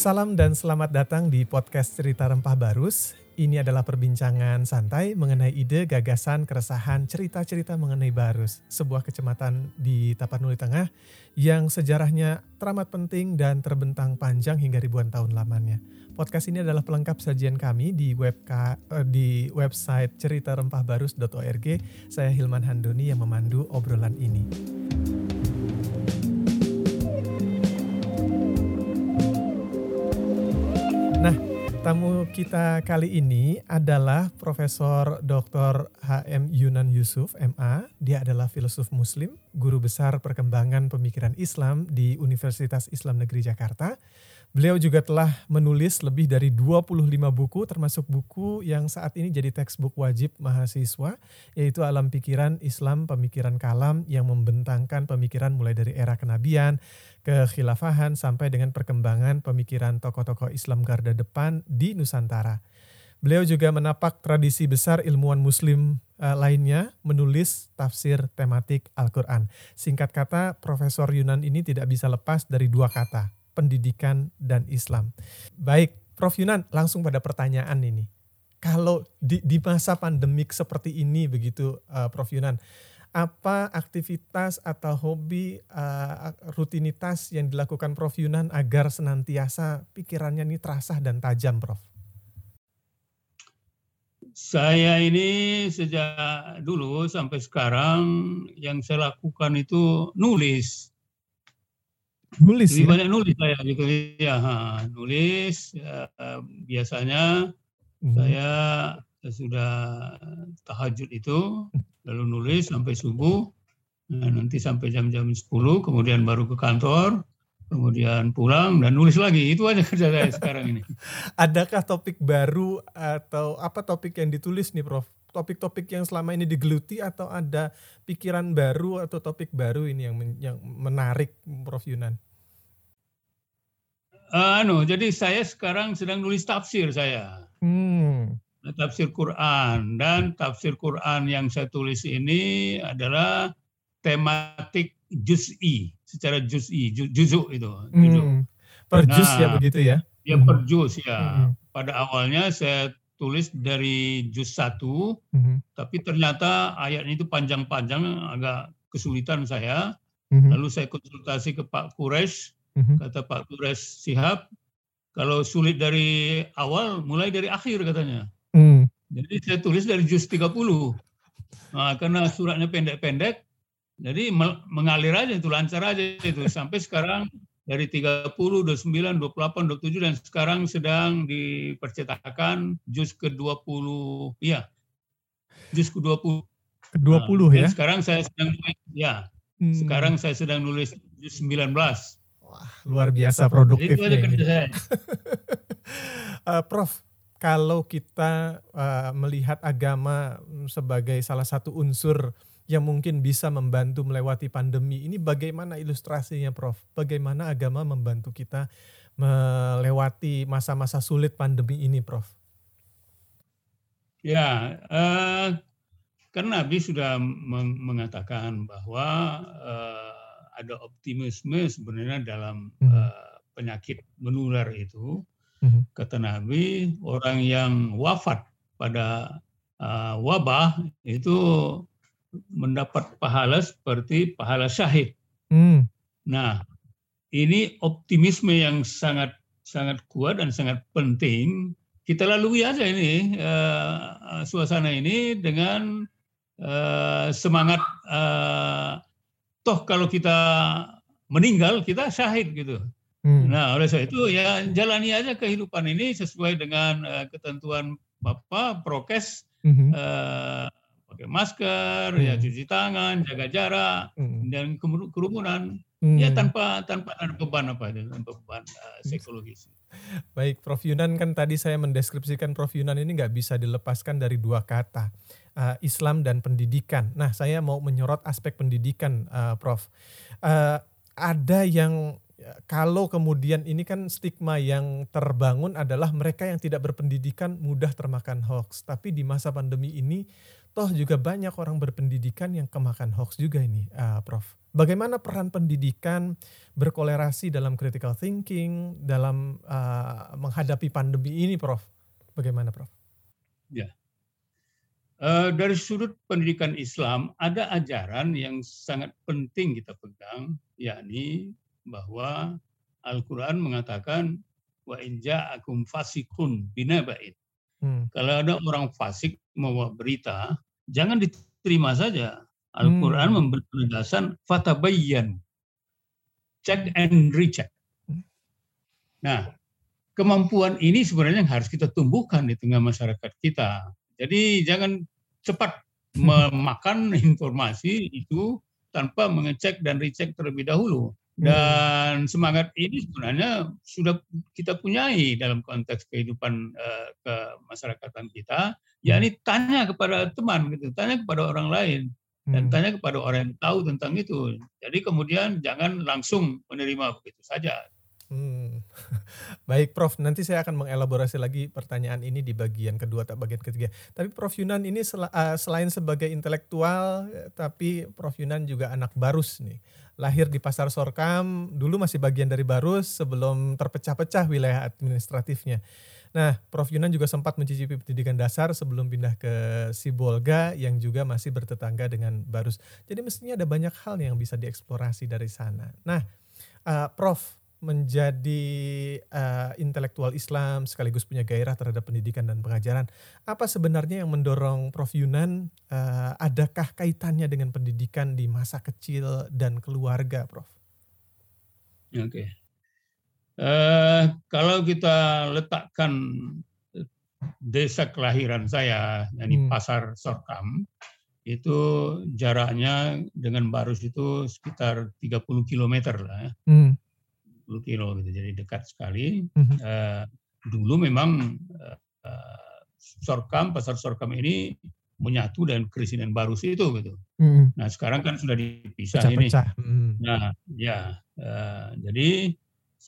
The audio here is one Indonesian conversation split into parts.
Salam dan selamat datang di podcast Cerita Rempah Barus. Ini adalah perbincangan santai mengenai ide, gagasan, keresahan, cerita-cerita mengenai Barus, sebuah kecamatan di Tapanuli Tengah yang sejarahnya teramat penting dan terbentang panjang hingga ribuan tahun lamanya. Podcast ini adalah pelengkap sajian kami di web eh, di website ceritarempahbarus.org. Saya Hilman Handoni yang memandu obrolan ini. Nah, tamu kita kali ini adalah Profesor Dr. HM Yunan Yusuf, MA. Dia adalah filosof muslim, guru besar perkembangan pemikiran Islam di Universitas Islam Negeri Jakarta. Beliau juga telah menulis lebih dari 25 buku termasuk buku yang saat ini jadi textbook wajib mahasiswa yaitu Alam Pikiran Islam Pemikiran Kalam yang membentangkan pemikiran mulai dari era kenabian, kekhilafahan sampai dengan perkembangan pemikiran tokoh-tokoh Islam garda depan di Nusantara. Beliau juga menapak tradisi besar ilmuwan muslim uh, lainnya menulis tafsir tematik Al-Quran. Singkat kata, Profesor Yunan ini tidak bisa lepas dari dua kata, pendidikan dan Islam. Baik, Prof Yunan, langsung pada pertanyaan ini. Kalau di, di masa pandemik seperti ini begitu, uh, Prof Yunan, apa aktivitas atau hobi uh, rutinitas yang dilakukan Prof Yunan agar senantiasa pikirannya ini terasa dan tajam, Prof? Saya ini sejak dulu sampai sekarang yang saya lakukan itu nulis. Nulis Lebih ya? banyak nulis saya gitu ya, ha, nulis ya, biasanya hmm. saya sudah tahajud itu lalu nulis sampai subuh, nah, nanti sampai jam-jam 10, kemudian baru ke kantor, kemudian pulang dan nulis lagi. Itu aja kerja saya sekarang ini. Adakah topik baru atau apa topik yang ditulis nih Prof? Topik-topik yang selama ini digeluti atau ada pikiran baru atau topik baru ini yang men yang menarik Prof Yunan? Uh, anu, jadi saya sekarang sedang nulis tafsir saya. Hmm tafsir Quran dan tafsir Quran yang saya tulis ini adalah tematik juz'i secara juz'i juzu itu juzu. Hmm. per juz ya nah, begitu ya ya per hmm. juz ya hmm. pada awalnya saya tulis dari juz satu hmm. tapi ternyata ayatnya itu panjang-panjang agak kesulitan saya hmm. lalu saya konsultasi ke Pak Kures hmm. kata Pak Kures Sihab kalau sulit dari awal mulai dari akhir katanya Hmm. Jadi saya tulis dari juz 30. Nah, karena suratnya pendek-pendek, jadi mengalir aja itu, lancar aja itu. Sampai sekarang dari 30, 29, 28, 27, dan sekarang sedang dipercetakan juz ke-20. Iya, juz ke-20. Ke-20 nah, ya? Sekarang saya sedang ya. Hmm. Sekarang saya sedang nulis juz 19. Wah, luar biasa produktifnya. Itu aja kerja saya. uh, Prof, kalau kita uh, melihat agama sebagai salah satu unsur yang mungkin bisa membantu melewati pandemi ini bagaimana ilustrasinya Prof? Bagaimana agama membantu kita melewati masa-masa sulit pandemi ini Prof? Ya, uh, karena Nabi sudah mengatakan bahwa uh, ada optimisme sebenarnya dalam uh, penyakit menular itu hmm Kata Nabi, orang yang wafat pada uh, wabah itu mendapat pahala seperti pahala syahid. Mm. Nah, ini optimisme yang sangat sangat kuat dan sangat penting. Kita lalui aja ini uh, suasana ini dengan uh, semangat uh, toh kalau kita meninggal kita syahid gitu. Hmm. Nah, oleh sebab itu ya jalani aja kehidupan ini sesuai dengan uh, ketentuan apa prokes hmm. uh, pakai masker, ya, hmm. ya cuci tangan, jaga jarak hmm. dan kerumunan. Hmm. Ya tanpa tanpa ada beban apa tanpa beban uh, psikologis. Baik, Prof Yunan kan tadi saya mendeskripsikan Prof Yunan ini nggak bisa dilepaskan dari dua kata, uh, Islam dan pendidikan. Nah, saya mau menyorot aspek pendidikan, uh, Prof. Uh, ada yang Ya, kalau kemudian ini kan stigma yang terbangun adalah mereka yang tidak berpendidikan mudah termakan hoax. Tapi di masa pandemi ini toh juga banyak orang berpendidikan yang kemakan hoax juga ini, uh, Prof. Bagaimana peran pendidikan berkolerasi dalam critical thinking dalam uh, menghadapi pandemi ini, Prof? Bagaimana, Prof? Ya, uh, dari sudut pendidikan Islam ada ajaran yang sangat penting kita pegang, yakni bahwa Al-Quran mengatakan wa inja akum fasikun binabait. Hmm. Kalau ada orang fasik membawa berita, jangan diterima saja. Al-Quran hmm. memberi penegasan fatabayyan. Check and recheck. Hmm. Nah, kemampuan ini sebenarnya yang harus kita tumbuhkan di tengah masyarakat kita. Jadi jangan cepat memakan informasi itu tanpa mengecek dan recheck terlebih dahulu. Hmm. Dan semangat ini sebenarnya sudah kita punyai dalam konteks kehidupan uh, kemasyarakatan kita, yakni hmm. tanya kepada teman gitu, tanya kepada orang lain dan hmm. tanya kepada orang yang tahu tentang itu. Jadi kemudian jangan langsung menerima begitu saja. Hmm. Baik Prof, nanti saya akan mengelaborasi lagi pertanyaan ini di bagian kedua atau bagian ketiga. Tapi Prof Yunan ini sel uh, selain sebagai intelektual, tapi Prof Yunan juga anak Barus nih lahir di Pasar Sorkam, dulu masih bagian dari Barus sebelum terpecah-pecah wilayah administratifnya. Nah, Prof Yunan juga sempat mencicipi pendidikan dasar sebelum pindah ke Sibolga yang juga masih bertetangga dengan Barus. Jadi mestinya ada banyak hal yang bisa dieksplorasi dari sana. Nah, uh, Prof, menjadi uh, intelektual Islam sekaligus punya gairah terhadap pendidikan dan pengajaran. Apa sebenarnya yang mendorong Prof Yunan? Uh, adakah kaitannya dengan pendidikan di masa kecil dan keluarga, Prof? Oke. Okay. Uh, kalau kita letakkan desa kelahiran saya, yakni hmm. Pasar Sorkam, itu jaraknya dengan Barus itu sekitar 30 km lah. Ya. Hmm 10 kilo gitu, jadi dekat sekali. Mm-hmm. Uh, dulu memang uh, Sorkam, pasar Sorkam ini menyatu dengan Presiden Barus itu gitu. Mm. Nah sekarang kan sudah dipisah Pecah -pecah. ini. Mm. Nah ya, uh, jadi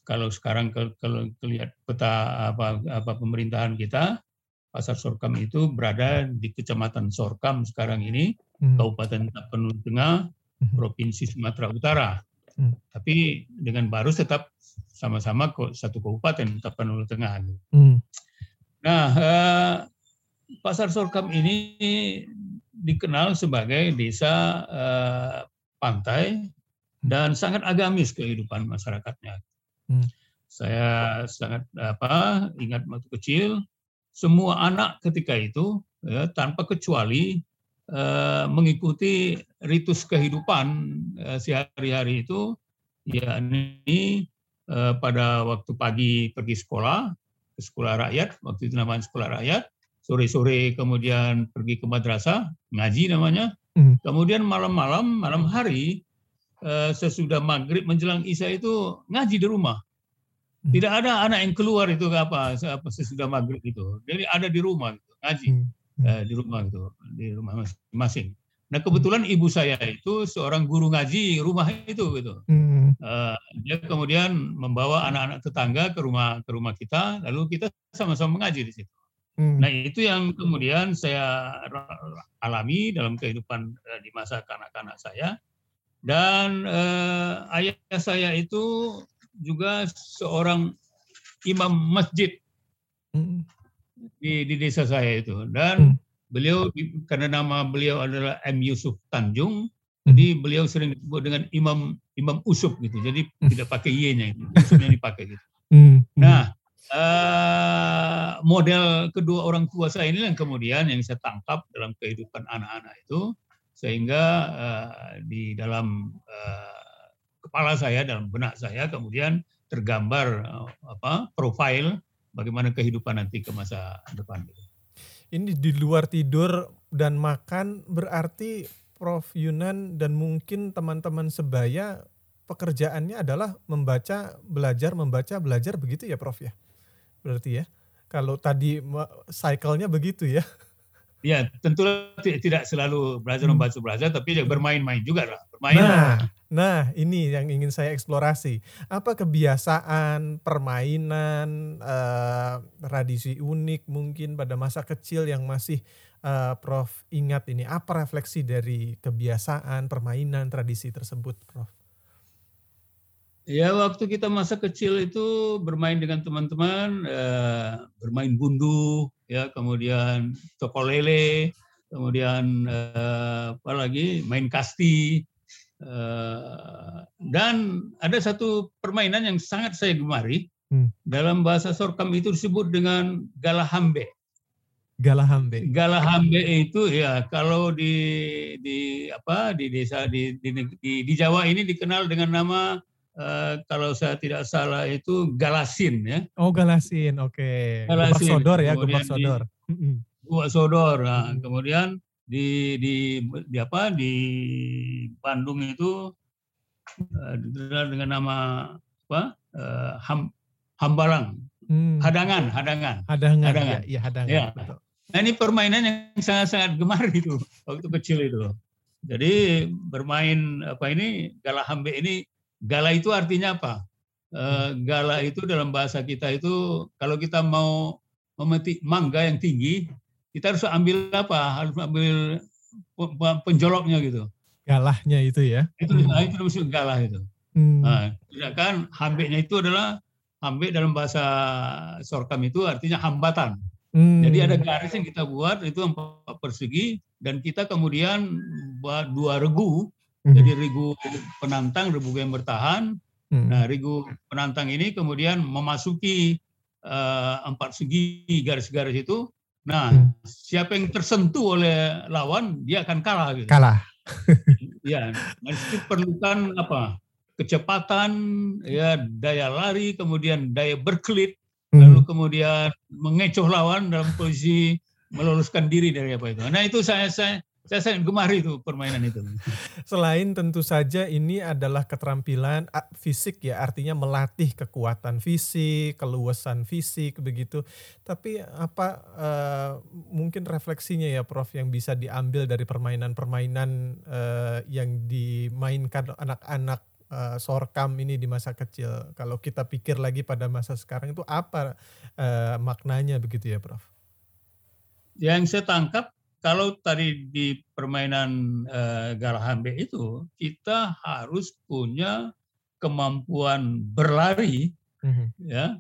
kalau sekarang kalau kelihat peta apa apa pemerintahan kita, pasar Sorkam itu berada di Kecamatan Sorkam sekarang ini, mm. Kabupaten Tapanuli Tengah, mm. Provinsi Sumatera Utara. Hmm. Tapi dengan Barus tetap sama-sama kok satu kabupaten Tapanuli Tengah. Hmm. Nah, eh, Pasar Sorkam ini dikenal sebagai desa eh, pantai dan sangat agamis kehidupan masyarakatnya. Hmm. Saya sangat apa ingat waktu kecil semua anak ketika itu ya, tanpa kecuali Eh, mengikuti ritus kehidupan uh, sehari-hari itu yakni uh, pada waktu pagi pergi sekolah ke sekolah rakyat waktu itu namanya sekolah rakyat sore-sore kemudian pergi ke madrasah ngaji namanya mm. kemudian malam-malam malam hari sesudah maghrib menjelang isya itu ngaji di rumah mm. tidak ada anak yang keluar itu apa sesudah maghrib itu jadi ada di rumah gitu, ngaji mm uh, di rumah gitu, di rumah masing-masing. Nah kebetulan ibu saya itu seorang guru ngaji rumah itu gitu. Hmm. Uh, dia kemudian membawa anak-anak tetangga ke rumah ke rumah kita, lalu kita sama-sama mengaji di situ. Hmm. Nah itu yang kemudian saya alami dalam kehidupan uh, di masa kanak-kanak saya. Dan uh, ayah saya itu juga seorang imam masjid. Hmm di, di desa saya itu dan hmm. beliau karena nama beliau adalah M Yusuf Tanjung hmm. jadi beliau sering disebut dengan Imam Imam Usuf gitu jadi hmm. tidak pakai y-nya itu Usufnya dipakai gitu hmm. nah uh, model kedua orang tua saya ini yang kemudian yang saya tangkap dalam kehidupan anak-anak itu sehingga uh, di dalam uh, kepala saya dalam benak saya kemudian tergambar uh, apa profil bagaimana kehidupan nanti ke masa depan. Ini di luar tidur dan makan berarti Prof Yunan dan mungkin teman-teman sebaya pekerjaannya adalah membaca, belajar, membaca, belajar begitu ya Prof ya? Berarti ya. Kalau tadi cycle-nya begitu ya. Ya, tentu tidak selalu belajar hmm. membaca belajar, tapi bermain-main juga lah. Bermain nah, Nah, ini yang ingin saya eksplorasi. Apa kebiasaan, permainan, uh, tradisi unik mungkin pada masa kecil yang masih uh, Prof ingat ini? Apa refleksi dari kebiasaan, permainan, tradisi tersebut, Prof? Ya, waktu kita masa kecil itu bermain dengan teman-teman, uh, bermain gundu, ya, kemudian toko lele, kemudian uh, apa lagi, main kasti, Eh, dan ada satu permainan yang sangat saya gemari. Hmm. Dalam bahasa Sorkam itu disebut dengan galahambe. Galahambe. Galahambe itu ya kalau di di apa di desa di di, di, di Jawa ini dikenal dengan nama uh, kalau saya tidak salah itu galasin ya. Oh galasin, oke. Okay. Galasin. Gebak sodor ya, gebak sodor. Gebak sodor. Nah, hmm. kemudian di di di apa di Bandung itu uh, dengan nama apa uh, ham, hambalang hmm. hadangan hadangan hadangan hadangan ya, ya hadangan ya. nah ini permainan yang sangat sangat gemar itu waktu kecil itu jadi bermain apa ini gala hambe ini gala itu artinya apa uh, gala itu dalam bahasa kita itu kalau kita mau memetik mangga yang tinggi kita harus ambil apa? Harus ambil penjoloknya gitu. Galahnya itu ya. Itu hmm. itu maksud galah itu. Hmm. Nah, kan hambeknya itu adalah hambek dalam bahasa Sorkam itu artinya hambatan. Hmm. Jadi ada garis yang kita buat itu empat persegi dan kita kemudian buat dua regu. Jadi regu penantang, regu yang bertahan. Hmm. Nah, regu penantang ini kemudian memasuki uh, empat segi garis-garis itu Nah, hmm. siapa yang tersentuh oleh lawan, dia akan kalah. Gitu. Kalah. ya, itu perlukan apa? Kecepatan, ya daya lari, kemudian daya berkelit, hmm. lalu kemudian mengecoh lawan dalam posisi meloloskan diri dari apa itu. Nah itu saya saya saya sangat gemar itu permainan itu. Selain tentu saja ini adalah keterampilan fisik ya, artinya melatih kekuatan fisik, keluasan fisik begitu. Tapi apa uh, mungkin refleksinya ya Prof yang bisa diambil dari permainan-permainan uh, yang dimainkan anak-anak uh, sorkam ini di masa kecil. Kalau kita pikir lagi pada masa sekarang itu apa uh, maknanya begitu ya Prof? Yang saya tangkap kalau tadi di permainan uh, Galahambe itu kita harus punya kemampuan berlari mm-hmm. ya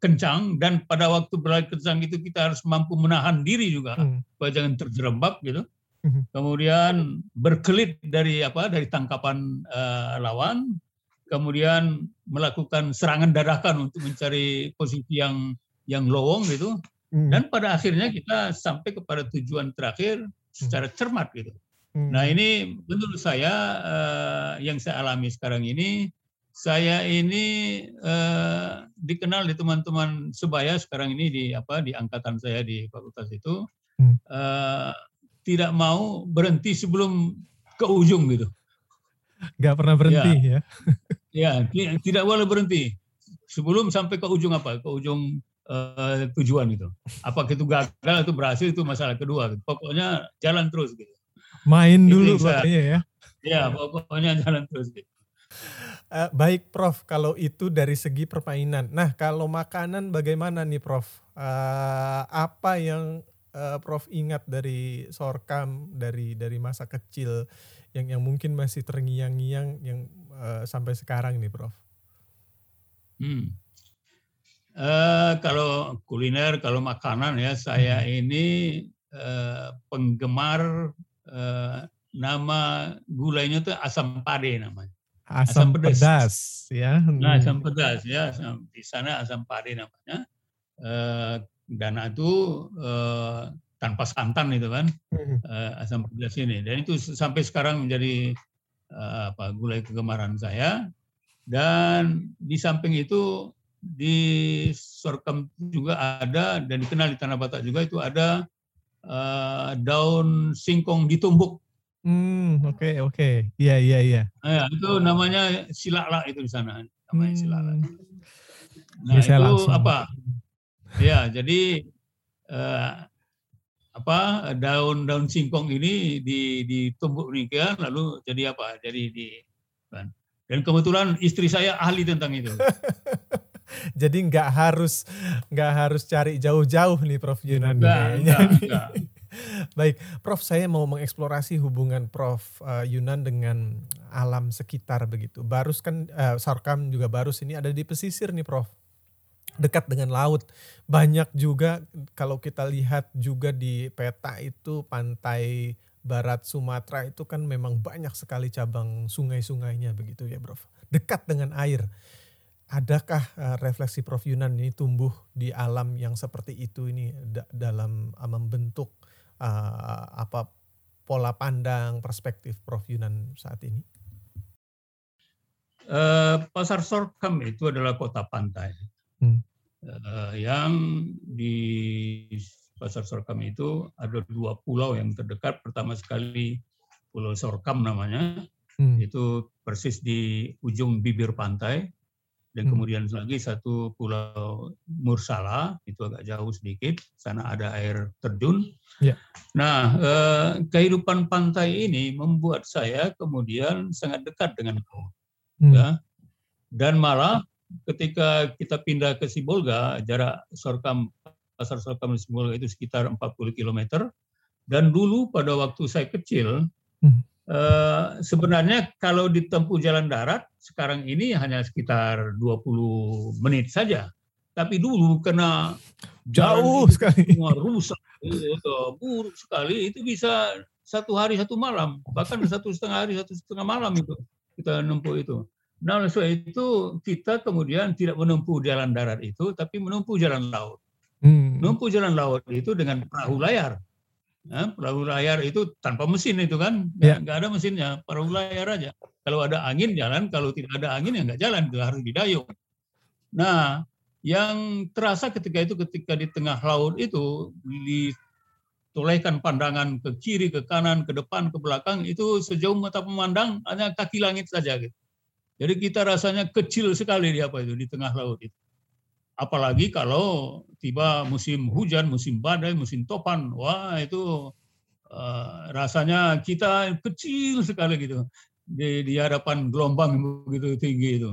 kencang dan pada waktu berlari kencang itu kita harus mampu menahan diri juga mm. supaya jangan terjerembab gitu mm-hmm. kemudian berkelit dari apa dari tangkapan uh, lawan kemudian melakukan serangan dadakan untuk mencari posisi yang yang lowong gitu Hmm. Dan pada akhirnya kita sampai kepada tujuan terakhir secara hmm. cermat gitu. Hmm. Nah ini menurut saya uh, yang saya alami sekarang ini, saya ini uh, dikenal di teman-teman sebaya sekarang ini di apa di angkatan saya di fakultas itu uh, tidak mau berhenti sebelum ke ujung gitu. Gak pernah berhenti ya? Ya, ya tidak boleh berhenti sebelum sampai ke ujung apa? Ke ujung uh, tujuan gitu. Apakah itu gagal atau berhasil itu masalah kedua. Gitu. Pokoknya jalan terus gitu. Main dulu pokoknya ya. Ya, pokoknya jalan terus gitu. Uh, baik Prof, kalau itu dari segi permainan. Nah, kalau makanan bagaimana nih Prof? Uh, apa yang uh, Prof ingat dari Sorkam dari dari masa kecil yang yang mungkin masih terngiang-ngiang yang uh, sampai sekarang nih Prof? Hmm. Uh, kalau kuliner, kalau makanan ya saya hmm. ini uh, penggemar uh, nama gulanya itu asam pade namanya. Asam, asam pedas. pedas ya. Nah, asam pedas ya. Di sana asam pade namanya. Uh, dan itu uh, tanpa santan itu kan uh, asam pedas ini. Dan itu sampai sekarang menjadi uh, apa gulai kegemaran saya. Dan di samping itu di Sorkam juga ada dan dikenal di Tanah Batak juga itu ada uh, daun singkong ditumbuk. Hmm, oke okay, oke. Okay. Iya iya iya. Nah, itu namanya silala itu di sana. Namanya hmm. silala. Nah, Bisa itu langsung. apa? Ya, jadi uh, apa daun-daun singkong ini ditumbuk demikian lalu jadi apa? Jadi di Kan. Dan kebetulan istri saya ahli tentang itu. Jadi nggak harus nggak harus cari jauh-jauh nih Prof Yunan. Enggak, enggak, enggak. Baik, Prof saya mau mengeksplorasi hubungan Prof uh, Yunan dengan alam sekitar begitu. Barus kan uh, Sarkam juga Barus ini ada di pesisir nih Prof. Dekat dengan laut. Banyak juga kalau kita lihat juga di peta itu pantai barat Sumatera itu kan memang banyak sekali cabang sungai-sungainya begitu ya Prof. Dekat dengan air adakah uh, refleksi Prof Yunan ini tumbuh di alam yang seperti itu ini da dalam uh, membentuk uh, apa pola pandang perspektif Prof Yunan saat ini? Uh, Pasar Sorkam itu adalah kota pantai hmm. uh, yang di Pasar Sorkam itu ada dua pulau yang terdekat. Pertama sekali Pulau Sorkam namanya, hmm. itu persis di ujung bibir pantai dan hmm. kemudian lagi satu pulau Mursala itu agak jauh sedikit sana ada air terjun. Yeah. Nah eh, kehidupan pantai ini membuat saya kemudian sangat dekat dengan kau, hmm. ya. Dan malah ketika kita pindah ke Sibolga jarak Sorkam pasar Sorkam Sibolga itu sekitar 40 km dan dulu pada waktu saya kecil hmm. Eh, sebenarnya kalau ditempuh jalan darat sekarang ini hanya sekitar 20 menit saja. Tapi dulu kena jauh sekali semua rusak itu buruk sekali itu bisa satu hari satu malam bahkan satu setengah hari satu setengah malam itu kita menempuh itu. Nah oleh sebab itu kita kemudian tidak menempuh jalan darat itu tapi menempuh jalan laut. Hmm. Menempuh jalan laut itu dengan perahu layar. Nah, perahu layar itu tanpa mesin itu kan, ya. nggak ada mesinnya, perahu layar aja. Kalau ada angin jalan, kalau tidak ada angin ya nggak jalan, harus didayung. Nah, yang terasa ketika itu ketika di tengah laut itu ditolehkan pandangan ke kiri, ke kanan, ke depan, ke belakang itu sejauh mata memandang hanya kaki langit saja gitu. Jadi kita rasanya kecil sekali di apa itu di tengah laut itu. Apalagi kalau tiba musim hujan, musim badai, musim topan, wah itu uh, rasanya kita kecil sekali gitu di, di hadapan gelombang begitu tinggi itu.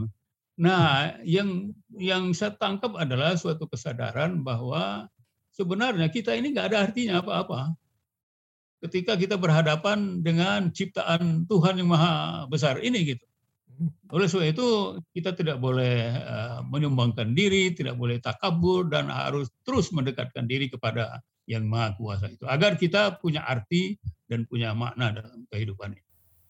Nah, yang yang saya tangkap adalah suatu kesadaran bahwa sebenarnya kita ini nggak ada artinya apa-apa. Ketika kita berhadapan dengan ciptaan Tuhan yang maha besar ini gitu. Oleh sebab itu kita tidak boleh uh, menyumbangkan diri, tidak boleh takabur dan harus terus mendekatkan diri kepada yang maha kuasa itu agar kita punya arti dan punya makna dalam kehidupan ini.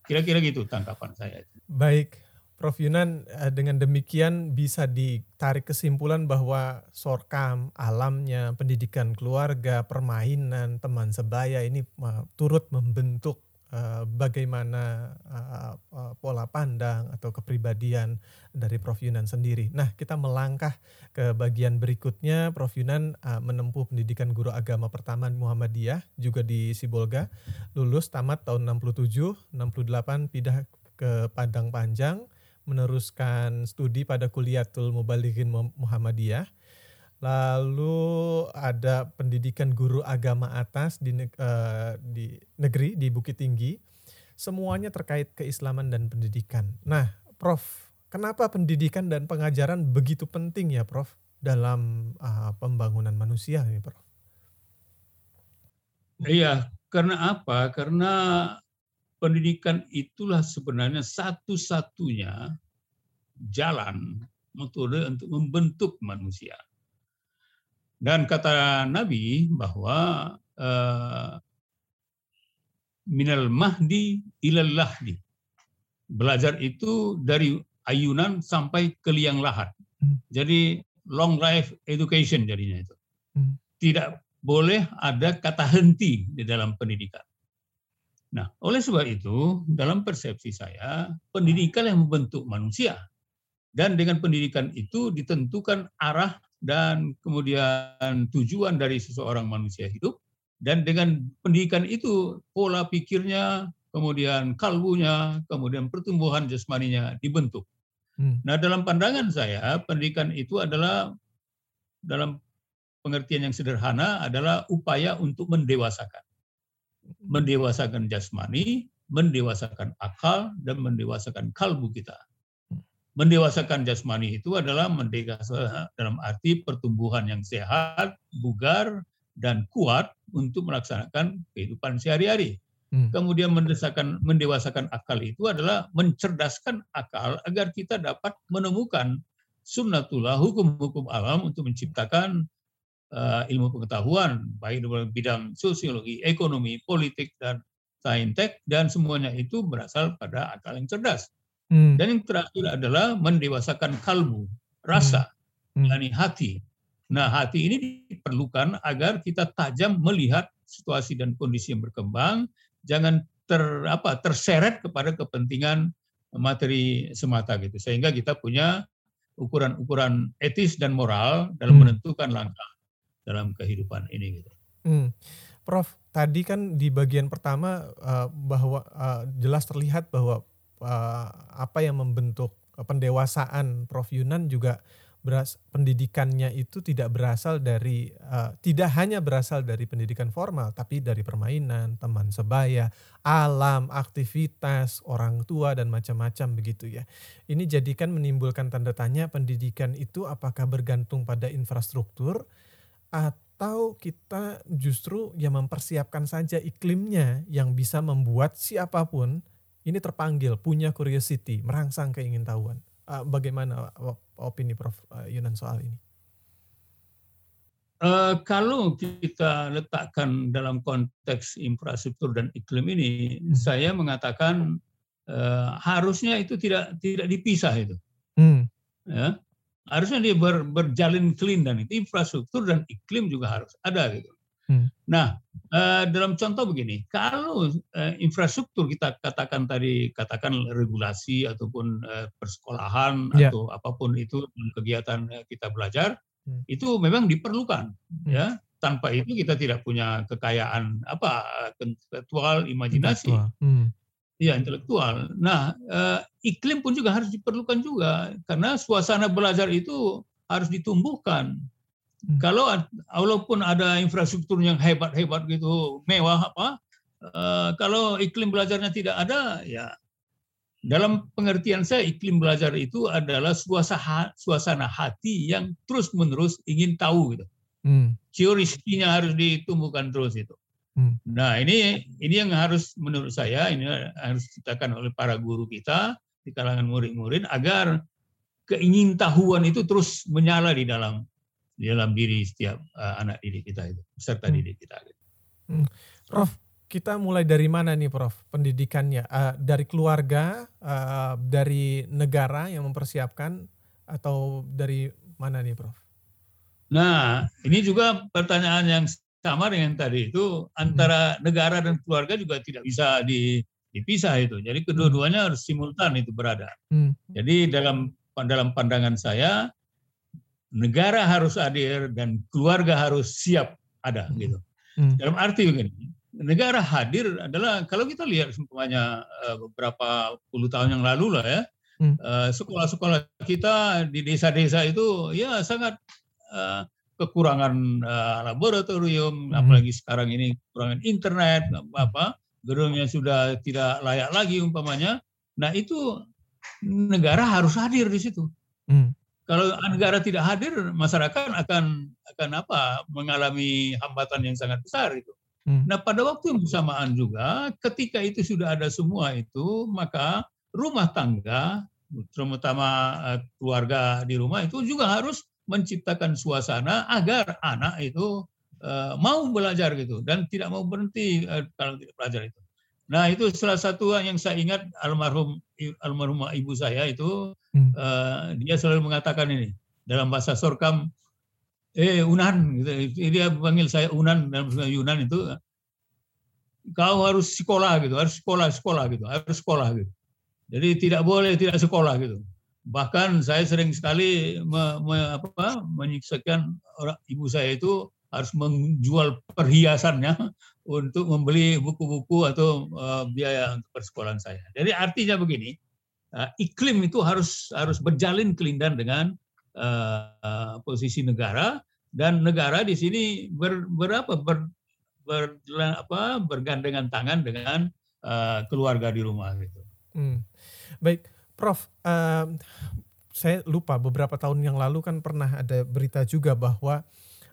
Kira-kira gitu tangkapan saya. Baik, Prof Yunan, eh, dengan demikian bisa ditarik kesimpulan bahwa sorkam, alamnya, pendidikan keluarga, permainan, teman sebaya ini eh, turut membentuk Eh, bagaimana uh, uh, pola pandang atau kepribadian dari Prof Yunan sendiri. Nah, kita melangkah ke bagian berikutnya. Prof Yunan uh, menempuh pendidikan guru agama pertama di Muhammadiyah juga di Sibolga. Lulus tamat tahun 67, 68 pindah ke Padang Panjang meneruskan studi pada Kuliatul Mubalighin Muhammadiyah Lalu ada pendidikan guru agama atas di, uh, di negeri di Bukit Tinggi. Semuanya terkait keislaman dan pendidikan. Nah, Prof, kenapa pendidikan dan pengajaran begitu penting ya, Prof, dalam uh, pembangunan manusia ini, Prof? Iya, karena apa? Karena pendidikan itulah sebenarnya satu-satunya jalan metode untuk membentuk manusia. Dan kata Nabi bahwa uh, minal mahdi ilal lahdi. Belajar itu dari ayunan sampai ke liang lahat. Hmm. Jadi long life education jadinya itu. Hmm. Tidak boleh ada kata henti di dalam pendidikan. Nah, oleh sebab itu, dalam persepsi saya, pendidikan yang membentuk manusia. Dan dengan pendidikan itu ditentukan arah dan kemudian tujuan dari seseorang manusia hidup dan dengan pendidikan itu pola pikirnya kemudian kalbunya kemudian pertumbuhan jasmaninya dibentuk. Hmm. Nah dalam pandangan saya pendidikan itu adalah dalam pengertian yang sederhana adalah upaya untuk mendewasakan, mendewasakan jasmani mendewasakan akal dan mendewasakan kalbu kita. Mendewasakan jasmani itu adalah mendewasa dalam arti pertumbuhan yang sehat, bugar, dan kuat untuk melaksanakan kehidupan sehari-hari. Hmm. Kemudian mendesakan, mendewasakan akal itu adalah mencerdaskan akal agar kita dapat menemukan sunnatullah, hukum-hukum alam untuk menciptakan uh, ilmu pengetahuan, baik dalam bidang sosiologi, ekonomi, politik, dan saintek, dan semuanya itu berasal pada akal yang cerdas. Hmm. Dan yang terakhir adalah mendewasakan kalbu, rasa, hmm. hmm. yakni hati. Nah, hati ini diperlukan agar kita tajam melihat situasi dan kondisi yang berkembang, jangan ter apa terseret kepada kepentingan materi semata gitu. Sehingga kita punya ukuran-ukuran etis dan moral dalam hmm. menentukan langkah dalam kehidupan ini gitu. Hmm. Prof, tadi kan di bagian pertama uh, bahwa uh, jelas terlihat bahwa uh, apa yang membentuk pendewasaan Prof Yunan juga beras pendidikannya itu tidak berasal dari uh, tidak hanya berasal dari pendidikan formal tapi dari permainan, teman sebaya, alam, aktivitas, orang tua dan macam-macam begitu ya. Ini jadikan menimbulkan tanda tanya pendidikan itu apakah bergantung pada infrastruktur atau kita justru yang mempersiapkan saja iklimnya yang bisa membuat siapa pun ini terpanggil, punya curiosity, merangsang keingintahuan. Uh, bagaimana opini Prof eh, Yunan soal ini? Uh, kalau kita letakkan dalam konteks infrastruktur dan iklim ini, hmm. saya mengatakan uh, harusnya itu tidak tidak dipisah itu. Hmm. Ya, harusnya dia ber, berjalin clean dan itu infrastruktur dan iklim juga harus ada gitu. Hmm. Nah, uh, dalam contoh begini, kalau uh, infrastruktur kita katakan tadi, katakan regulasi ataupun uh, persekolahan yeah. atau apa pun itu kegiatan kita belajar, hmm. itu memang diperlukan, hmm. ya. Tanpa itu kita tidak punya kekayaan apa intelektual, imajinasi. Hmm. Ya intelektual. Nah, iklim pun juga harus diperlukan juga karena suasana belajar itu harus ditumbuhkan Hmm. Kalau walaupun ada infrastruktur yang hebat-hebat gitu, mewah apa, uh, kalau iklim belajarnya tidak ada, ya dalam pengertian saya iklim belajar itu adalah suasana suasana hati yang terus menerus ingin tahu gitu. Hmm. Curiosity-nya harus ditumbuhkan terus itu. Hmm. Nah ini ini yang harus menurut saya ini harus diciptakan oleh para guru kita di kalangan murid-murid agar keingintahuan itu terus menyala di dalam di dalam diri setiap uh, anak didik kita itu, peserta hmm. didik kita. Hmm. Prof, kita mulai dari mana nih Prof pendidikannya? Uh, dari keluarga, uh, dari negara yang mempersiapkan, atau dari mana nih Prof? Nah, ini juga pertanyaan yang sama dengan tadi itu antara hmm. negara dan keluarga juga tidak bisa di, dipisah itu. Jadi kedua-duanya harus simultan itu berada. Hmm. Jadi dalam dalam pandangan saya negara harus hadir dan keluarga harus siap ada hmm. gitu. Hmm. Dalam arti begini, negara hadir adalah kalau kita lihat semuanya eh, beberapa puluh tahun yang lalu lah ya, hmm. Eh, sekolah-sekolah kita di desa-desa itu ya sangat uh, kekurangan uh, laboratorium, hmm. apalagi sekarang ini kekurangan internet, apa gedungnya sudah tidak layak lagi umpamanya. Nah itu negara harus hadir di situ. Hmm. Kalau negara tidak hadir, masyarakat akan akan apa? Mengalami hambatan yang sangat besar itu. Hmm. Nah, pada waktu yang bersamaan juga, ketika itu sudah ada semua itu, maka rumah tangga, terutama eh, keluarga di rumah itu juga harus menciptakan suasana agar anak itu uh, mau belajar gitu dan tidak mau berhenti uh, kalau tidak belajar itu. Nah itu salah satu yang saya ingat almarhum almarhumah ibu saya itu hmm. uh, dia selalu mengatakan ini dalam bahasa Sorkam, eh Unan, gitu. dia panggil saya Unan dalam bahasa Yunan itu, kau harus sekolah gitu, harus sekolah sekolah gitu, harus sekolah gitu. Jadi tidak boleh tidak sekolah gitu. Bahkan saya sering sekali me, me, apa, menyiksakan orang ibu saya itu harus menjual perhiasannya untuk membeli buku-buku atau uh, biaya untuk persekolahan saya. Jadi artinya begini, uh, iklim itu harus harus berjalin kelindan dengan uh, posisi negara dan negara di sini ber, berapa ber, ber, apa, bergandengan tangan dengan uh, keluarga di rumah gitu. Hmm. Baik, Prof. Uh, saya lupa beberapa tahun yang lalu kan pernah ada berita juga bahwa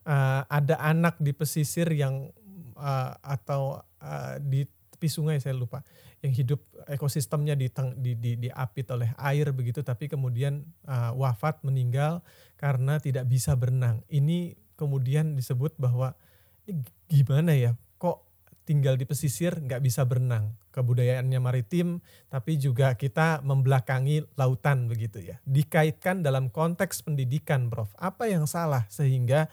uh, ada anak di pesisir yang uh, atau uh, di tepi sungai saya lupa yang hidup ekosistemnya di, di, di, diapit oleh air begitu tapi kemudian uh, wafat meninggal karena tidak bisa berenang. Ini kemudian disebut bahwa gimana ya? Kok tinggal di pesisir nggak bisa berenang? Kebudayaannya maritim tapi juga kita membelakangi lautan begitu ya. Dikaitkan dalam konteks pendidikan Prof. Apa yang salah sehingga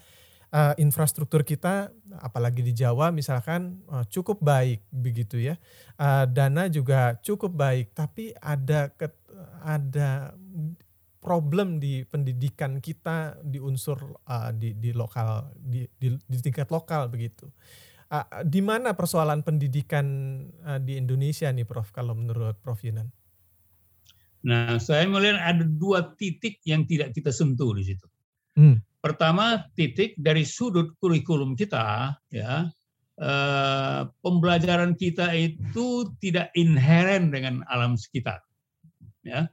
uh, infrastruktur kita apalagi di Jawa misalkan uh, cukup baik begitu ya uh, dana juga cukup baik tapi ada ket, ada problem di pendidikan kita di unsur uh, di di lokal di, di di tingkat lokal begitu uh, di mana persoalan pendidikan uh, di Indonesia nih Prof kalau menurut Prof Yunan Nah, saya melihat ada dua titik yang tidak kita sentuh di situ. Hmm. Pertama, titik dari sudut kurikulum kita, ya, eh, pembelajaran kita itu tidak inheren dengan alam sekitar. Ya,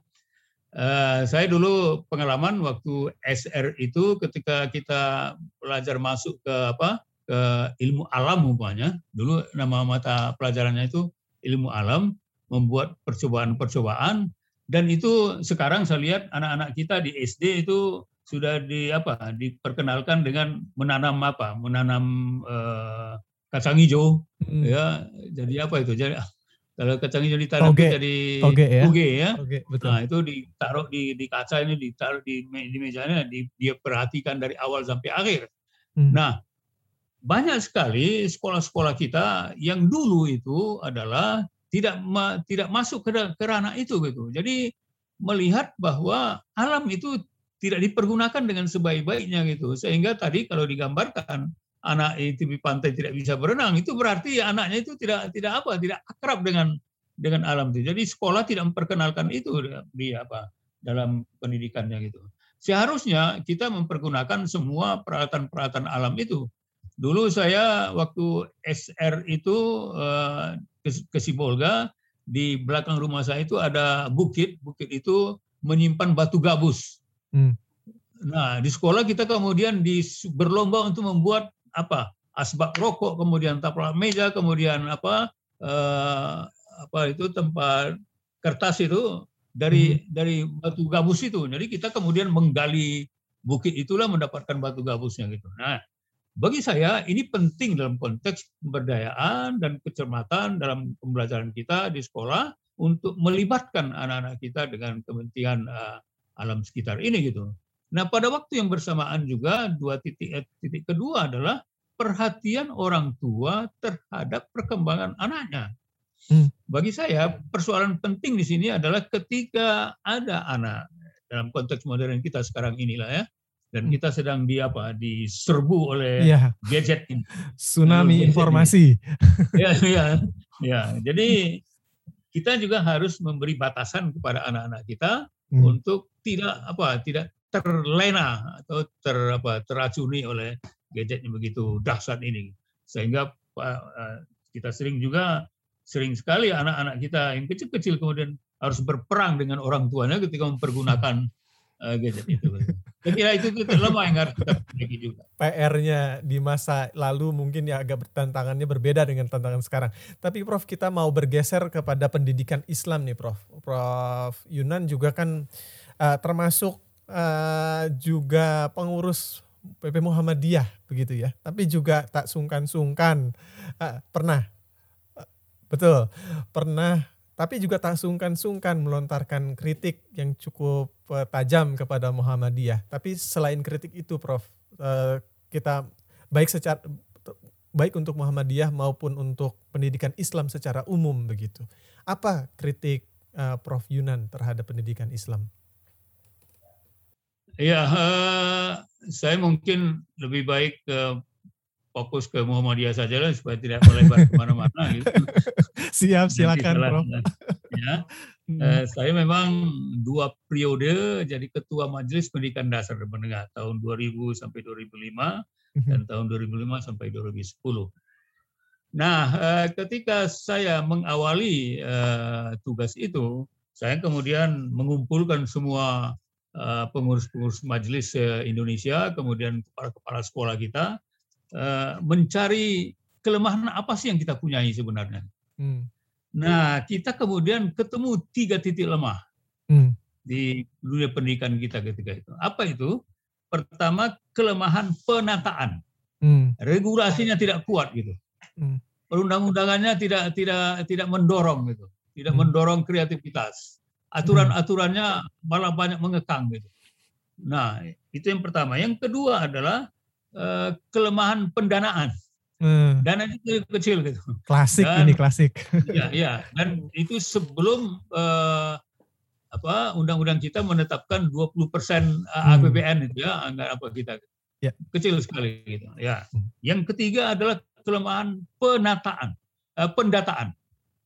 eh, saya dulu pengalaman waktu SR itu ketika kita belajar masuk ke apa ke ilmu alam umpamanya, dulu nama mata pelajarannya itu ilmu alam, membuat percobaan-percobaan dan itu sekarang saya lihat anak-anak kita di SD itu sudah di apa diperkenalkan dengan menanam apa menanam uh, kacang hijau hmm. ya jadi apa itu jadi kalau kacang hijau ditanam toge. jadi toge ya, ya. Betul. nah itu ditaruh di di kaca ini ditaruh di di mejanya di, dia perhatikan dari awal sampai akhir hmm. nah banyak sekali sekolah-sekolah kita yang dulu itu adalah tidak ma, tidak masuk ke, ke ranah itu gitu jadi melihat bahwa alam itu tidak dipergunakan dengan sebaik-baiknya gitu. Sehingga tadi kalau digambarkan anak itu di pantai tidak bisa berenang, itu berarti anaknya itu tidak tidak apa, tidak akrab dengan dengan alam itu. Jadi sekolah tidak memperkenalkan itu di apa dalam pendidikannya gitu. Seharusnya kita mempergunakan semua peralatan-peralatan alam itu. Dulu saya waktu SR itu eh, ke Sibolga di belakang rumah saya itu ada bukit, bukit itu menyimpan batu gabus. Hmm. Nah, di sekolah kita kemudian di, berlomba untuk membuat apa? asbak rokok, kemudian taplak meja, kemudian apa? Eh, apa itu tempat kertas itu dari hmm. dari batu gabus itu. Jadi kita kemudian menggali bukit itulah mendapatkan batu gabusnya gitu. Nah, bagi saya ini penting dalam konteks pemberdayaan dan kecermatan dalam pembelajaran kita di sekolah untuk melibatkan anak-anak kita dengan kepentingan uh, alam sekitar ini gitu. Nah pada waktu yang bersamaan juga dua titik eh, titik kedua adalah perhatian orang tua terhadap perkembangan anaknya. Hmm. Bagi saya persoalan penting di sini adalah ketika ada anak dalam konteks modern kita sekarang inilah ya dan hmm. kita sedang di apa diserbu oleh ya. gadget ini tsunami gadget informasi ini. ya ya ya jadi kita juga harus memberi batasan kepada anak-anak kita hmm. untuk tidak apa tidak terlena atau ter apa teracuni oleh gadget yang begitu dahsyat ini sehingga uh, kita sering juga sering sekali anak-anak kita yang kecil-kecil kemudian harus berperang dengan orang tuanya ketika mempergunakan uh, gadget itu. Saya kira itu, itu lemah yang harus kita perbaiki juga. PR-nya di masa lalu mungkin ya agak tantangannya berbeda dengan tantangan sekarang. Tapi Prof kita mau bergeser kepada pendidikan Islam nih Prof. Prof Yunan juga kan uh, termasuk uh, juga pengurus PP Muhammadiyah begitu ya. Tapi juga tak sungkan-sungkan uh, pernah betul pernah tapi juga tak sungkan-sungkan melontarkan kritik yang cukup uh, tajam kepada Muhammadiyah. Tapi selain kritik itu, Prof, uh, kita baik secara baik untuk Muhammadiyah maupun untuk pendidikan Islam secara umum begitu. Apa kritik uh, Prof Yunan terhadap pendidikan Islam? Ya, uh, saya mungkin lebih baik ke fokus ke Muhammadiyah saja lah supaya tidak melebar ke mana-mana gitu. Siap, silakan Prof. Ya, hmm. eh, saya memang dua periode jadi ketua Majelis Pendidikan Dasar dan Menengah tahun 2000 sampai 2005 hmm. dan tahun 2005 sampai 2010. Nah, uh, ketika saya mengawali uh, tugas itu, saya kemudian mengumpulkan semua pengurus-pengurus majelis Indonesia, kemudian kepala-kepala sekolah kita, mencari kelemahan apa sih yang kita punyai sebenarnya. Hmm. Nah, kita kemudian ketemu tiga titik lemah hmm. di dunia pendidikan kita ketika itu. Apa itu? Pertama, kelemahan penataan. Hmm. Regulasinya tidak kuat gitu. Hmm. Perundang-undangannya tidak tidak tidak mendorong gitu, tidak hmm. mendorong kreativitas aturan-aturannya malah banyak mengekang gitu. Nah, itu yang pertama. Yang kedua adalah uh, kelemahan pendanaan. Hmm. Dana itu kecil gitu. Klasik dan, ini klasik. Iya, iya. Dan itu sebelum uh, apa undang-undang kita menetapkan 20% persen hmm. APBN itu ya anggaran apa kita. Ya. Kecil sekali gitu. Ya. Hmm. Yang ketiga adalah kelemahan penataan, uh, pendataan.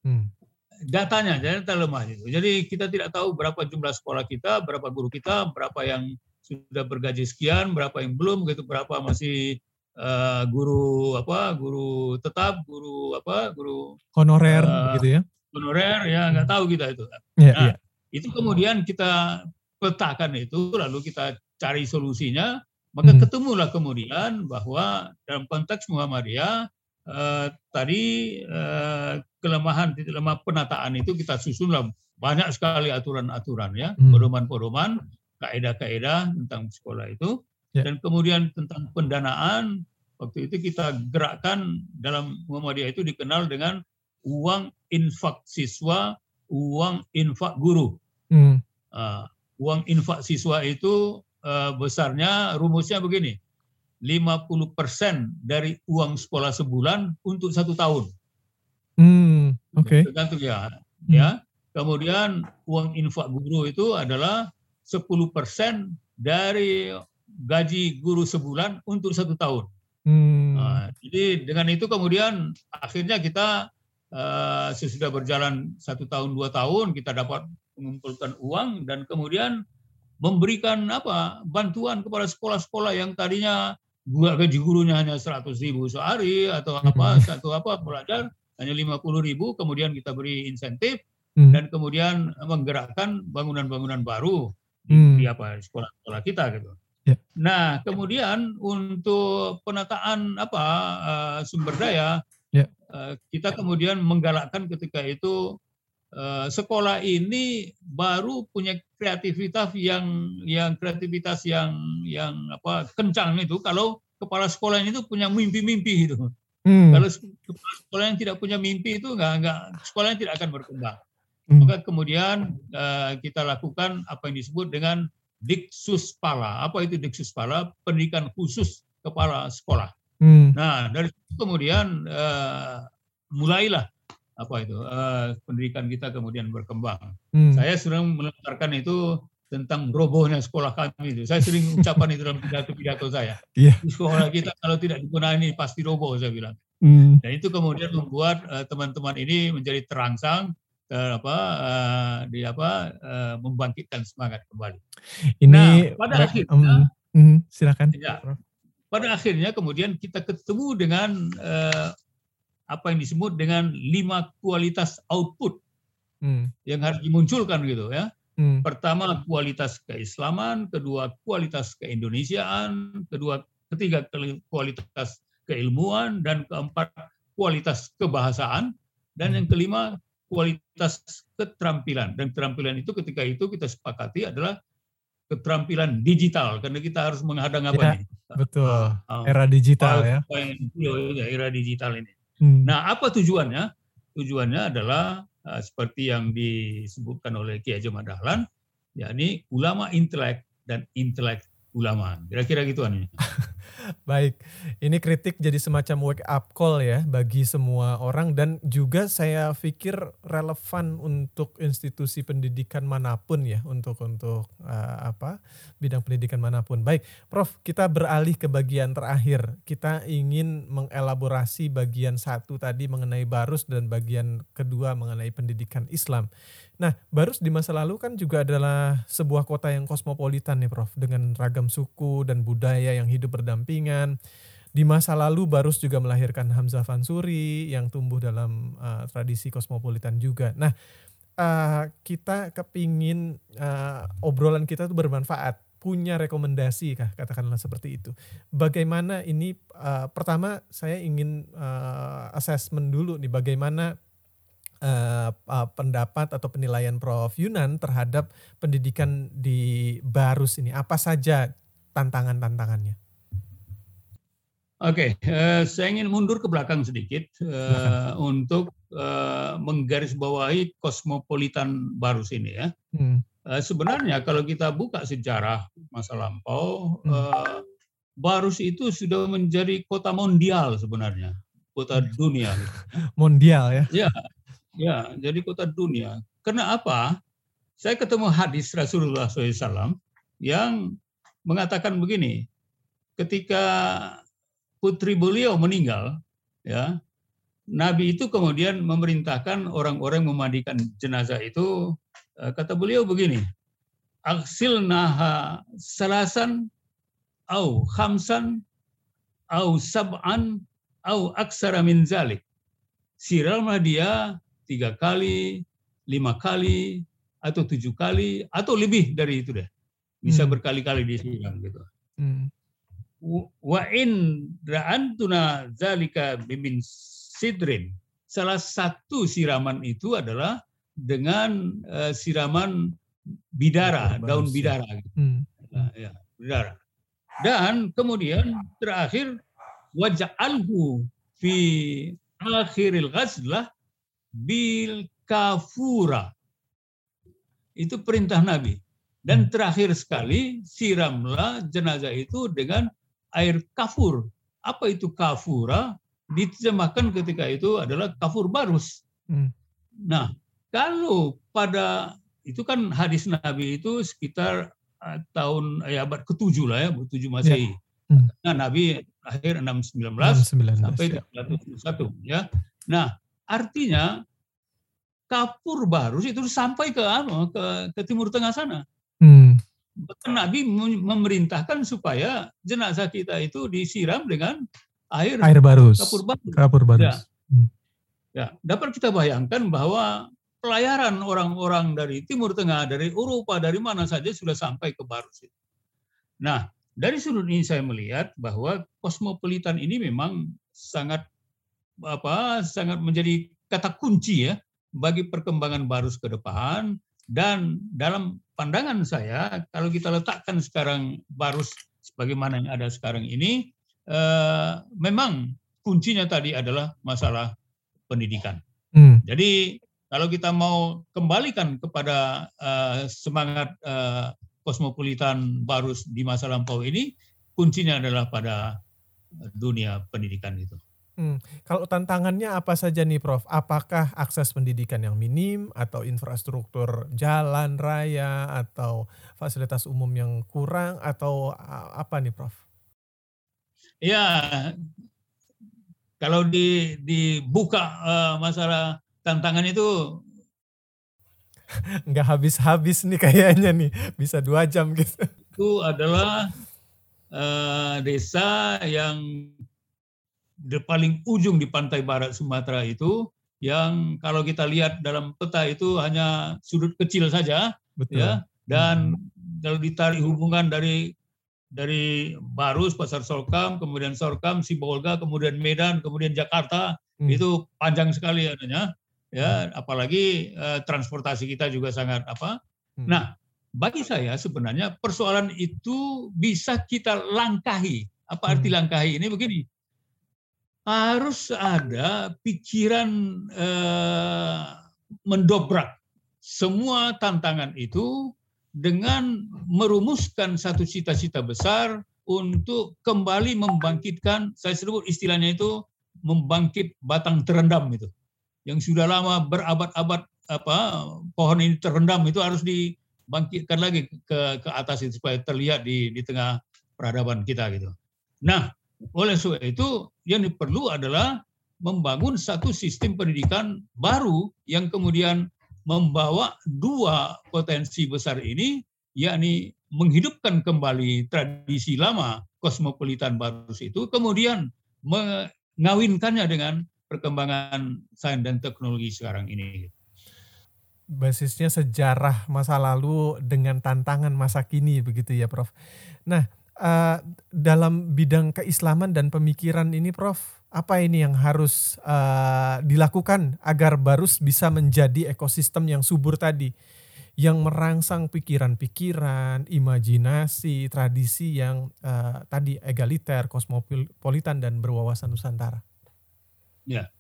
Hmm datanya jadi lemah itu. Jadi kita tidak tahu berapa jumlah sekolah kita, berapa guru kita, berapa yang sudah bergaji sekian, berapa yang belum gitu, berapa masih uh, guru apa, guru tetap, guru apa, guru honorer uh, gitu ya. Honorer ya nggak tahu kita itu. Yeah, nah, yeah. itu kemudian kita petakan itu lalu kita cari solusinya, maka hmm. ketemulah kemudian bahwa dalam konteks Muhammadiyah uh, tadi uh, kelemahan titik lemah penataan itu kita susun lah banyak sekali aturan-aturan ya, hmm. pedoman-pedoman, kaidah-kaidah tentang sekolah itu ya. dan kemudian tentang pendanaan waktu itu kita gerakkan dalam Muhammadiyah itu dikenal dengan uang infak siswa, uang infak guru. Hmm. Uh, uang infak siswa itu uh, besarnya rumusnya begini. 50% dari uang sekolah sebulan untuk satu tahun. Hmm, oke. Okay. Tergantung ya. Hmm. Ya. Kemudian uang infak guru itu adalah 10% dari gaji guru sebulan untuk satu tahun. Hmm. Nah, jadi dengan itu kemudian akhirnya kita uh, sesudah berjalan satu tahun dua tahun kita dapat mengumpulkan uang dan kemudian memberikan apa bantuan kepada sekolah-sekolah yang tadinya gaji gurunya hanya 100 ribu sehari atau apa hmm. satu apa pelajar hanya 50 ribu, kemudian kita beri insentif, hmm. dan kemudian menggerakkan bangunan-bangunan baru di, hmm. di apa sekolah-sekolah kita gitu. Yeah. Nah, kemudian untuk penataan apa uh, sumber daya, yeah. uh, kita kemudian menggalakkan ketika itu sekolah ini baru punya kreativitas yang yang kreativitas yang yang apa kencang itu kalau kepala sekolah itu punya mimpi-mimpi gitu. Hmm. Kalau sekolah yang tidak punya mimpi itu nggak nggak sekolahnya tidak akan berkembang. Hmm. Maka kemudian uh, kita lakukan apa yang disebut dengan Diksus Pala. Apa itu Diksus Pala? Pendidikan khusus kepala sekolah. Hmm. Nah dari itu kemudian uh, mulailah apa itu uh, pendidikan kita kemudian berkembang. Hmm. Saya sering melontarkan itu tentang robohnya sekolah kami itu. Saya sering ucapan itu dalam pidato-pidato saya. Yeah. Sekolah kita kalau tidak digunakan ini pasti roboh saya bilang. Mm. Dan itu kemudian membuat uh, teman-teman ini menjadi terangsang uh, apa uh, di apa uh, membangkitkan semangat kembali. Ini nah, pada akhirnya um, um, silakan. Ya, pada akhirnya kemudian kita ketemu dengan uh, apa yang disebut dengan lima kualitas output hmm. yang harus dimunculkan gitu ya. Hmm. Pertama kualitas keislaman, kedua kualitas keindonesiaan, kedua ketiga kualitas keilmuan dan keempat kualitas kebahasaan dan yang hmm. kelima kualitas keterampilan dan keterampilan itu ketika itu kita sepakati adalah keterampilan digital karena kita harus menghadang apa ya, nih? Betul. Uh, era digital ya. ya. Era digital ini. Hmm. Nah, apa tujuannya? Tujuannya adalah uh, seperti yang disebutkan oleh Kiai Haji Dahlan, yakni ulama intelek dan intelek ulama. Kira-kira gitu ini. Baik, ini kritik jadi semacam wake up call ya bagi semua orang dan juga saya pikir relevan untuk institusi pendidikan mana pun ya untuk untuk uh, apa bidang pendidikan mana pun. Baik, Prof, kita beralih ke bagian terakhir. Kita ingin mengelaborasi bagian satu tadi mengenai barus dan bagian kedua mengenai pendidikan Islam. Nah, Barus di masa lalu kan juga adalah sebuah kota yang kosmopolitan nih Prof, dengan ragam suku dan budaya yang hidup berdampingan. Di masa lalu Barus juga melahirkan Hamzah Fansuri yang tumbuh dalam uh, tradisi kosmopolitan juga. Nah, uh, kita kepingin uh, obrolan kita itu bermanfaat punya rekomendasi kah katakanlah seperti itu. Bagaimana ini uh, pertama saya ingin uh, assessment dulu nih bagaimana uh, uh, pendapat atau penilaian Prof Yunan terhadap pendidikan di Barus ini apa saja tantangan-tantangannya? Oke, okay, uh, saya ingin mundur ke belakang sedikit uh, untuk uh, menggarisbawahi kosmopolitan Barus ini ya. Hmm. Uh, sebenarnya kalau kita buka sejarah masa lampau, hmm. uh, Barus itu sudah menjadi kota mondial sebenarnya, kota dunia. Mondial ya? Ya, ya, jadi kota dunia. Karena apa? Saya ketemu hadis Rasulullah SAW yang mengatakan begini, ketika putri beliau meninggal, ya, Nabi itu kemudian memerintahkan orang-orang memandikan jenazah itu Eh, kata beliau begini, aksil naha salasan au khamsan au sab'an au aksara min zalik. Dia tiga kali, lima kali, atau tujuh kali, atau lebih dari itu deh. Bisa hmm. berkali-kali disiram gitu. Hmm. Wa in ra'antuna zalika bimin sidrin. Salah satu siraman itu adalah dengan uh, siraman bidara, ya, daun bidara. Gitu. Hmm. Nah, ya, bidara. Dan kemudian terakhir waja'alhu fi akhiril ghazlah bil kafura. Itu perintah Nabi. Dan hmm. terakhir sekali siramlah jenazah itu dengan air kafur. Apa itu kafura? Diterjemahkan ketika itu adalah kafur barus. Hmm. Nah, kalau pada itu kan hadis Nabi itu sekitar uh, tahun ya abad ke-7 lah ya, ke-7 Masehi. Ya. Hmm. Nah, Nabi akhir 619 619 sampai ya. 301 ya. Nah, artinya kapur baru itu sampai ke apa? Ke, ke timur tengah sana. Hmm. Nabi memerintahkan supaya jenazah kita itu disiram dengan air air barus. Kapur barus. Kapur barus. Ya. Hmm. ya, dapat kita bayangkan bahwa pelayaran orang-orang dari Timur Tengah, dari Eropa, dari mana saja sudah sampai ke Barus. Nah, dari sudut ini saya melihat bahwa kosmopolitan ini memang sangat apa sangat menjadi kata kunci ya bagi perkembangan Barus ke depan dan dalam pandangan saya kalau kita letakkan sekarang Barus sebagaimana yang ada sekarang ini eh, memang kuncinya tadi adalah masalah pendidikan. Hmm. Jadi kalau kita mau kembalikan kepada uh, semangat uh, kosmopolitan Barus di masa lampau ini, kuncinya adalah pada dunia pendidikan itu. Hmm. Kalau tantangannya apa saja nih Prof? Apakah akses pendidikan yang minim atau infrastruktur jalan raya atau fasilitas umum yang kurang atau apa nih Prof? Ya, kalau di, dibuka uh, masalah tantangan itu nggak habis-habis nih kayaknya nih bisa dua jam gitu itu adalah uh, desa yang di paling ujung di pantai barat Sumatera itu yang kalau kita lihat dalam peta itu hanya sudut kecil saja Betul. ya dan hmm. kalau ditarik hubungan dari dari Barus, Pasar Sorkam, kemudian Sorkam, Sibolga, kemudian Medan, kemudian Jakarta, hmm. itu panjang sekali adanya ya apalagi uh, transportasi kita juga sangat apa. Hmm. Nah, bagi saya sebenarnya persoalan itu bisa kita langkahi. Apa arti hmm. langkahi ini begini? Harus ada pikiran uh, mendobrak semua tantangan itu dengan merumuskan satu cita-cita besar untuk kembali membangkitkan, saya sebut istilahnya itu membangkit batang terendam itu yang sudah lama berabad-abad apa pohon ini terendam itu harus dibangkitkan lagi ke ke atas itu supaya terlihat di di tengah peradaban kita gitu. Nah, oleh sebab itu yang perlu adalah membangun satu sistem pendidikan baru yang kemudian membawa dua potensi besar ini yakni menghidupkan kembali tradisi lama kosmopolitan Barus itu kemudian mengawinkannya dengan perkembangan sains dan teknologi sekarang ini. Basisnya sejarah masa lalu dengan tantangan masa kini begitu ya Prof. Nah, uh, dalam bidang keislaman dan pemikiran ini Prof, apa ini yang harus uh, dilakukan agar Barus bisa menjadi ekosistem yang subur tadi? yang merangsang pikiran-pikiran, imajinasi, tradisi yang uh, tadi egaliter, kosmopolitan dan berwawasan Nusantara. Ya.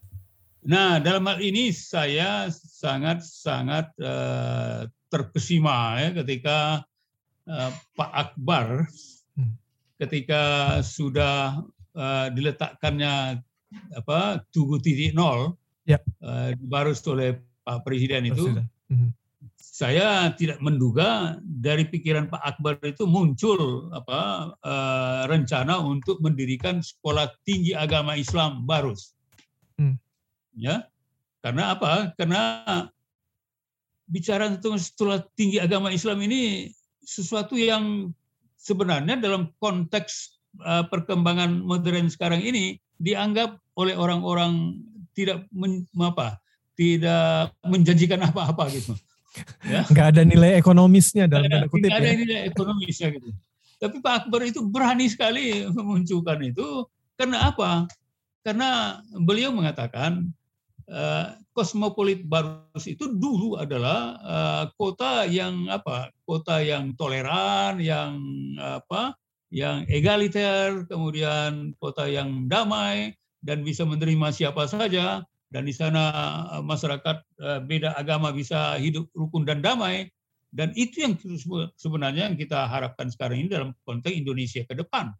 Nah, dalam hal ini saya sangat-sangat uh, terkesima ya ketika uh, Pak Akbar. Ketika sudah uh, diletakkannya apa Tugu titik nol ya. uh, baru oleh Pak Presiden itu. Presiden. Hmm saya tidak menduga dari pikiran Pak Akbar itu muncul apa uh, rencana untuk mendirikan sekolah tinggi agama Islam Barus. Hmm. Ya, karena apa? Karena bicara tentang sekolah tinggi agama Islam ini sesuatu yang sebenarnya dalam konteks uh, perkembangan modern sekarang ini dianggap oleh orang-orang tidak men, apa tidak menjanjikan apa-apa gitu ya. nggak ada nilai ekonomisnya dalam tanda kutip nggak ada ya. nilai ekonomisnya gitu tapi Pak Akbar itu berani sekali memunculkan itu karena apa karena beliau mengatakan kosmopolit Barus itu dulu adalah uh, kota yang apa? Kota yang toleran yang apa? Yang egaliter kemudian kota yang damai dan bisa menerima siapa saja. Dan di sana eh, masyarakat eh, beda agama bisa hidup rukun dan damai. Dan itu yang sebenarnya yang kita harapkan sekarang ini dalam konteks Indonesia ke depan.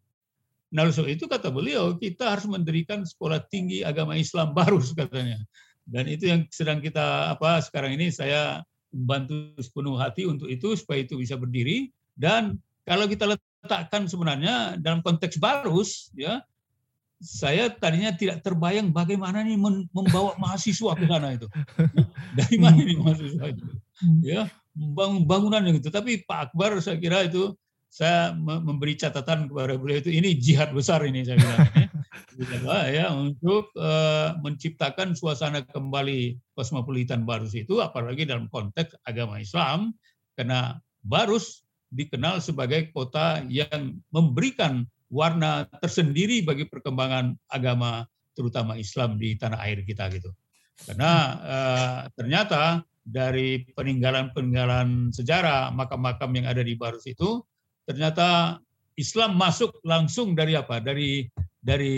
Nah, oleh itu kata beliau kita harus mendirikan sekolah tinggi agama Islam baru katanya. Dan itu yang sedang kita apa sekarang ini saya membantu sepenuh hati untuk itu supaya itu bisa berdiri dan kalau kita letakkan sebenarnya dalam konteks barus ya saya tadinya tidak terbayang bagaimana nih membawa mahasiswa ke sana itu. Dari mana ini mahasiswa itu? Hmm. Ya, membangun bangunan gitu. Tapi Pak Akbar saya kira itu saya memberi catatan kepada beliau itu ini jihad besar ini saya bilang ya, ya untuk uh, menciptakan suasana kembali kosmopolitan Barus itu apalagi dalam konteks agama Islam karena Barus dikenal sebagai kota yang memberikan warna tersendiri bagi perkembangan agama terutama Islam di tanah air kita gitu. Karena uh, ternyata dari peninggalan-peninggalan sejarah makam-makam yang ada di Barus itu ternyata Islam masuk langsung dari apa? Dari dari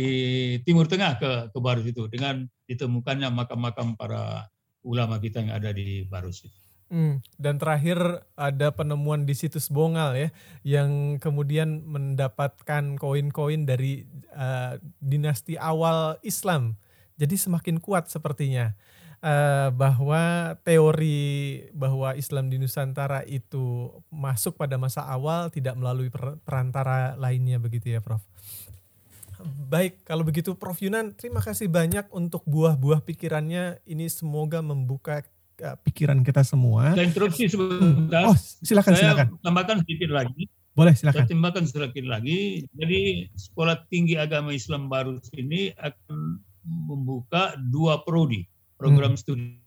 Timur Tengah ke ke Barus itu dengan ditemukannya makam-makam para ulama kita yang ada di Barus itu. Hmm, dan terakhir ada penemuan di situs Bongal ya, yang kemudian mendapatkan koin-koin dari uh, dinasti awal Islam. Jadi semakin kuat sepertinya uh, bahwa teori bahwa Islam di Nusantara itu masuk pada masa awal tidak melalui perantara lainnya begitu ya, Prof. Baik, kalau begitu Prof Yunan, terima kasih banyak untuk buah-buah pikirannya. Ini semoga membuka uh, pikiran kita semua. Saya interupsi sebentar. Oh, silakan Saya silakan. tambahkan sedikit lagi. Boleh silakan. Saya tambahkan sedikit lagi. Jadi Sekolah Tinggi Agama Islam baru ini akan membuka dua prodi, program hmm. studi.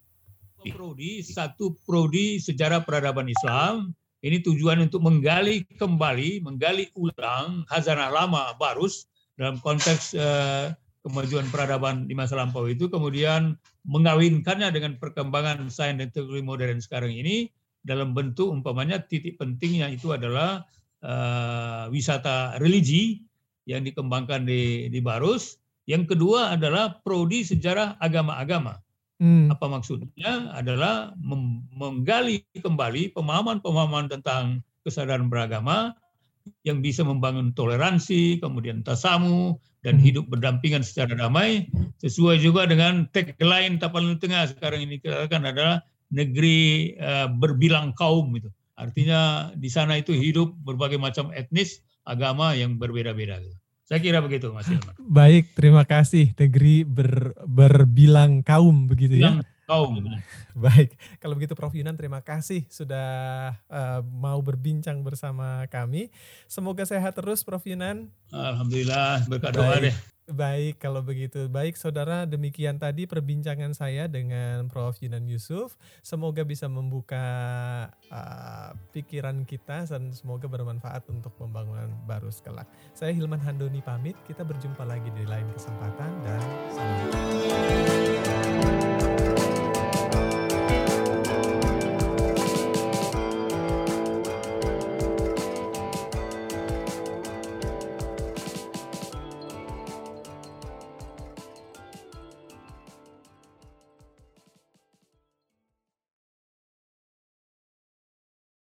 Prodi, satu prodi sejarah peradaban Islam. Ini tujuan untuk menggali kembali, menggali ulang khazanah lama Barus dalam konteks uh, kemajuan peradaban di masa lampau itu kemudian mengawinkannya dengan perkembangan sains dan teknologi modern sekarang ini dalam bentuk umpamanya titik pentingnya itu adalah uh, wisata religi yang dikembangkan di, di Barus. Yang kedua adalah prodi sejarah agama-agama. Hmm. Apa maksudnya? Adalah menggali kembali pemahaman-pemahaman tentang kesadaran beragama yang bisa membangun toleransi, kemudian tasamu, dan hmm. hidup berdampingan secara damai, sesuai juga dengan tagline Tapanuli Tengah sekarang ini kan adalah negeri uh, berbilang kaum itu. Artinya di sana itu hidup berbagai macam etnis, agama yang berbeda-beda. Gitu. Saya kira begitu Mas Ilman. Baik, terima kasih. Negeri ber, berbilang kaum begitu ya. kaum. Baik, kalau begitu Prof Yunan terima kasih sudah uh, mau berbincang bersama kami. Semoga sehat terus Prof Yunan. Alhamdulillah berkat doa deh. Baik, kalau begitu. Baik, saudara, demikian tadi perbincangan saya dengan Prof. Yunan Yusuf. Semoga bisa membuka uh, pikiran kita dan semoga bermanfaat untuk pembangunan baru sekelak. Saya Hilman Handoni pamit. Kita berjumpa lagi di lain kesempatan dan salam.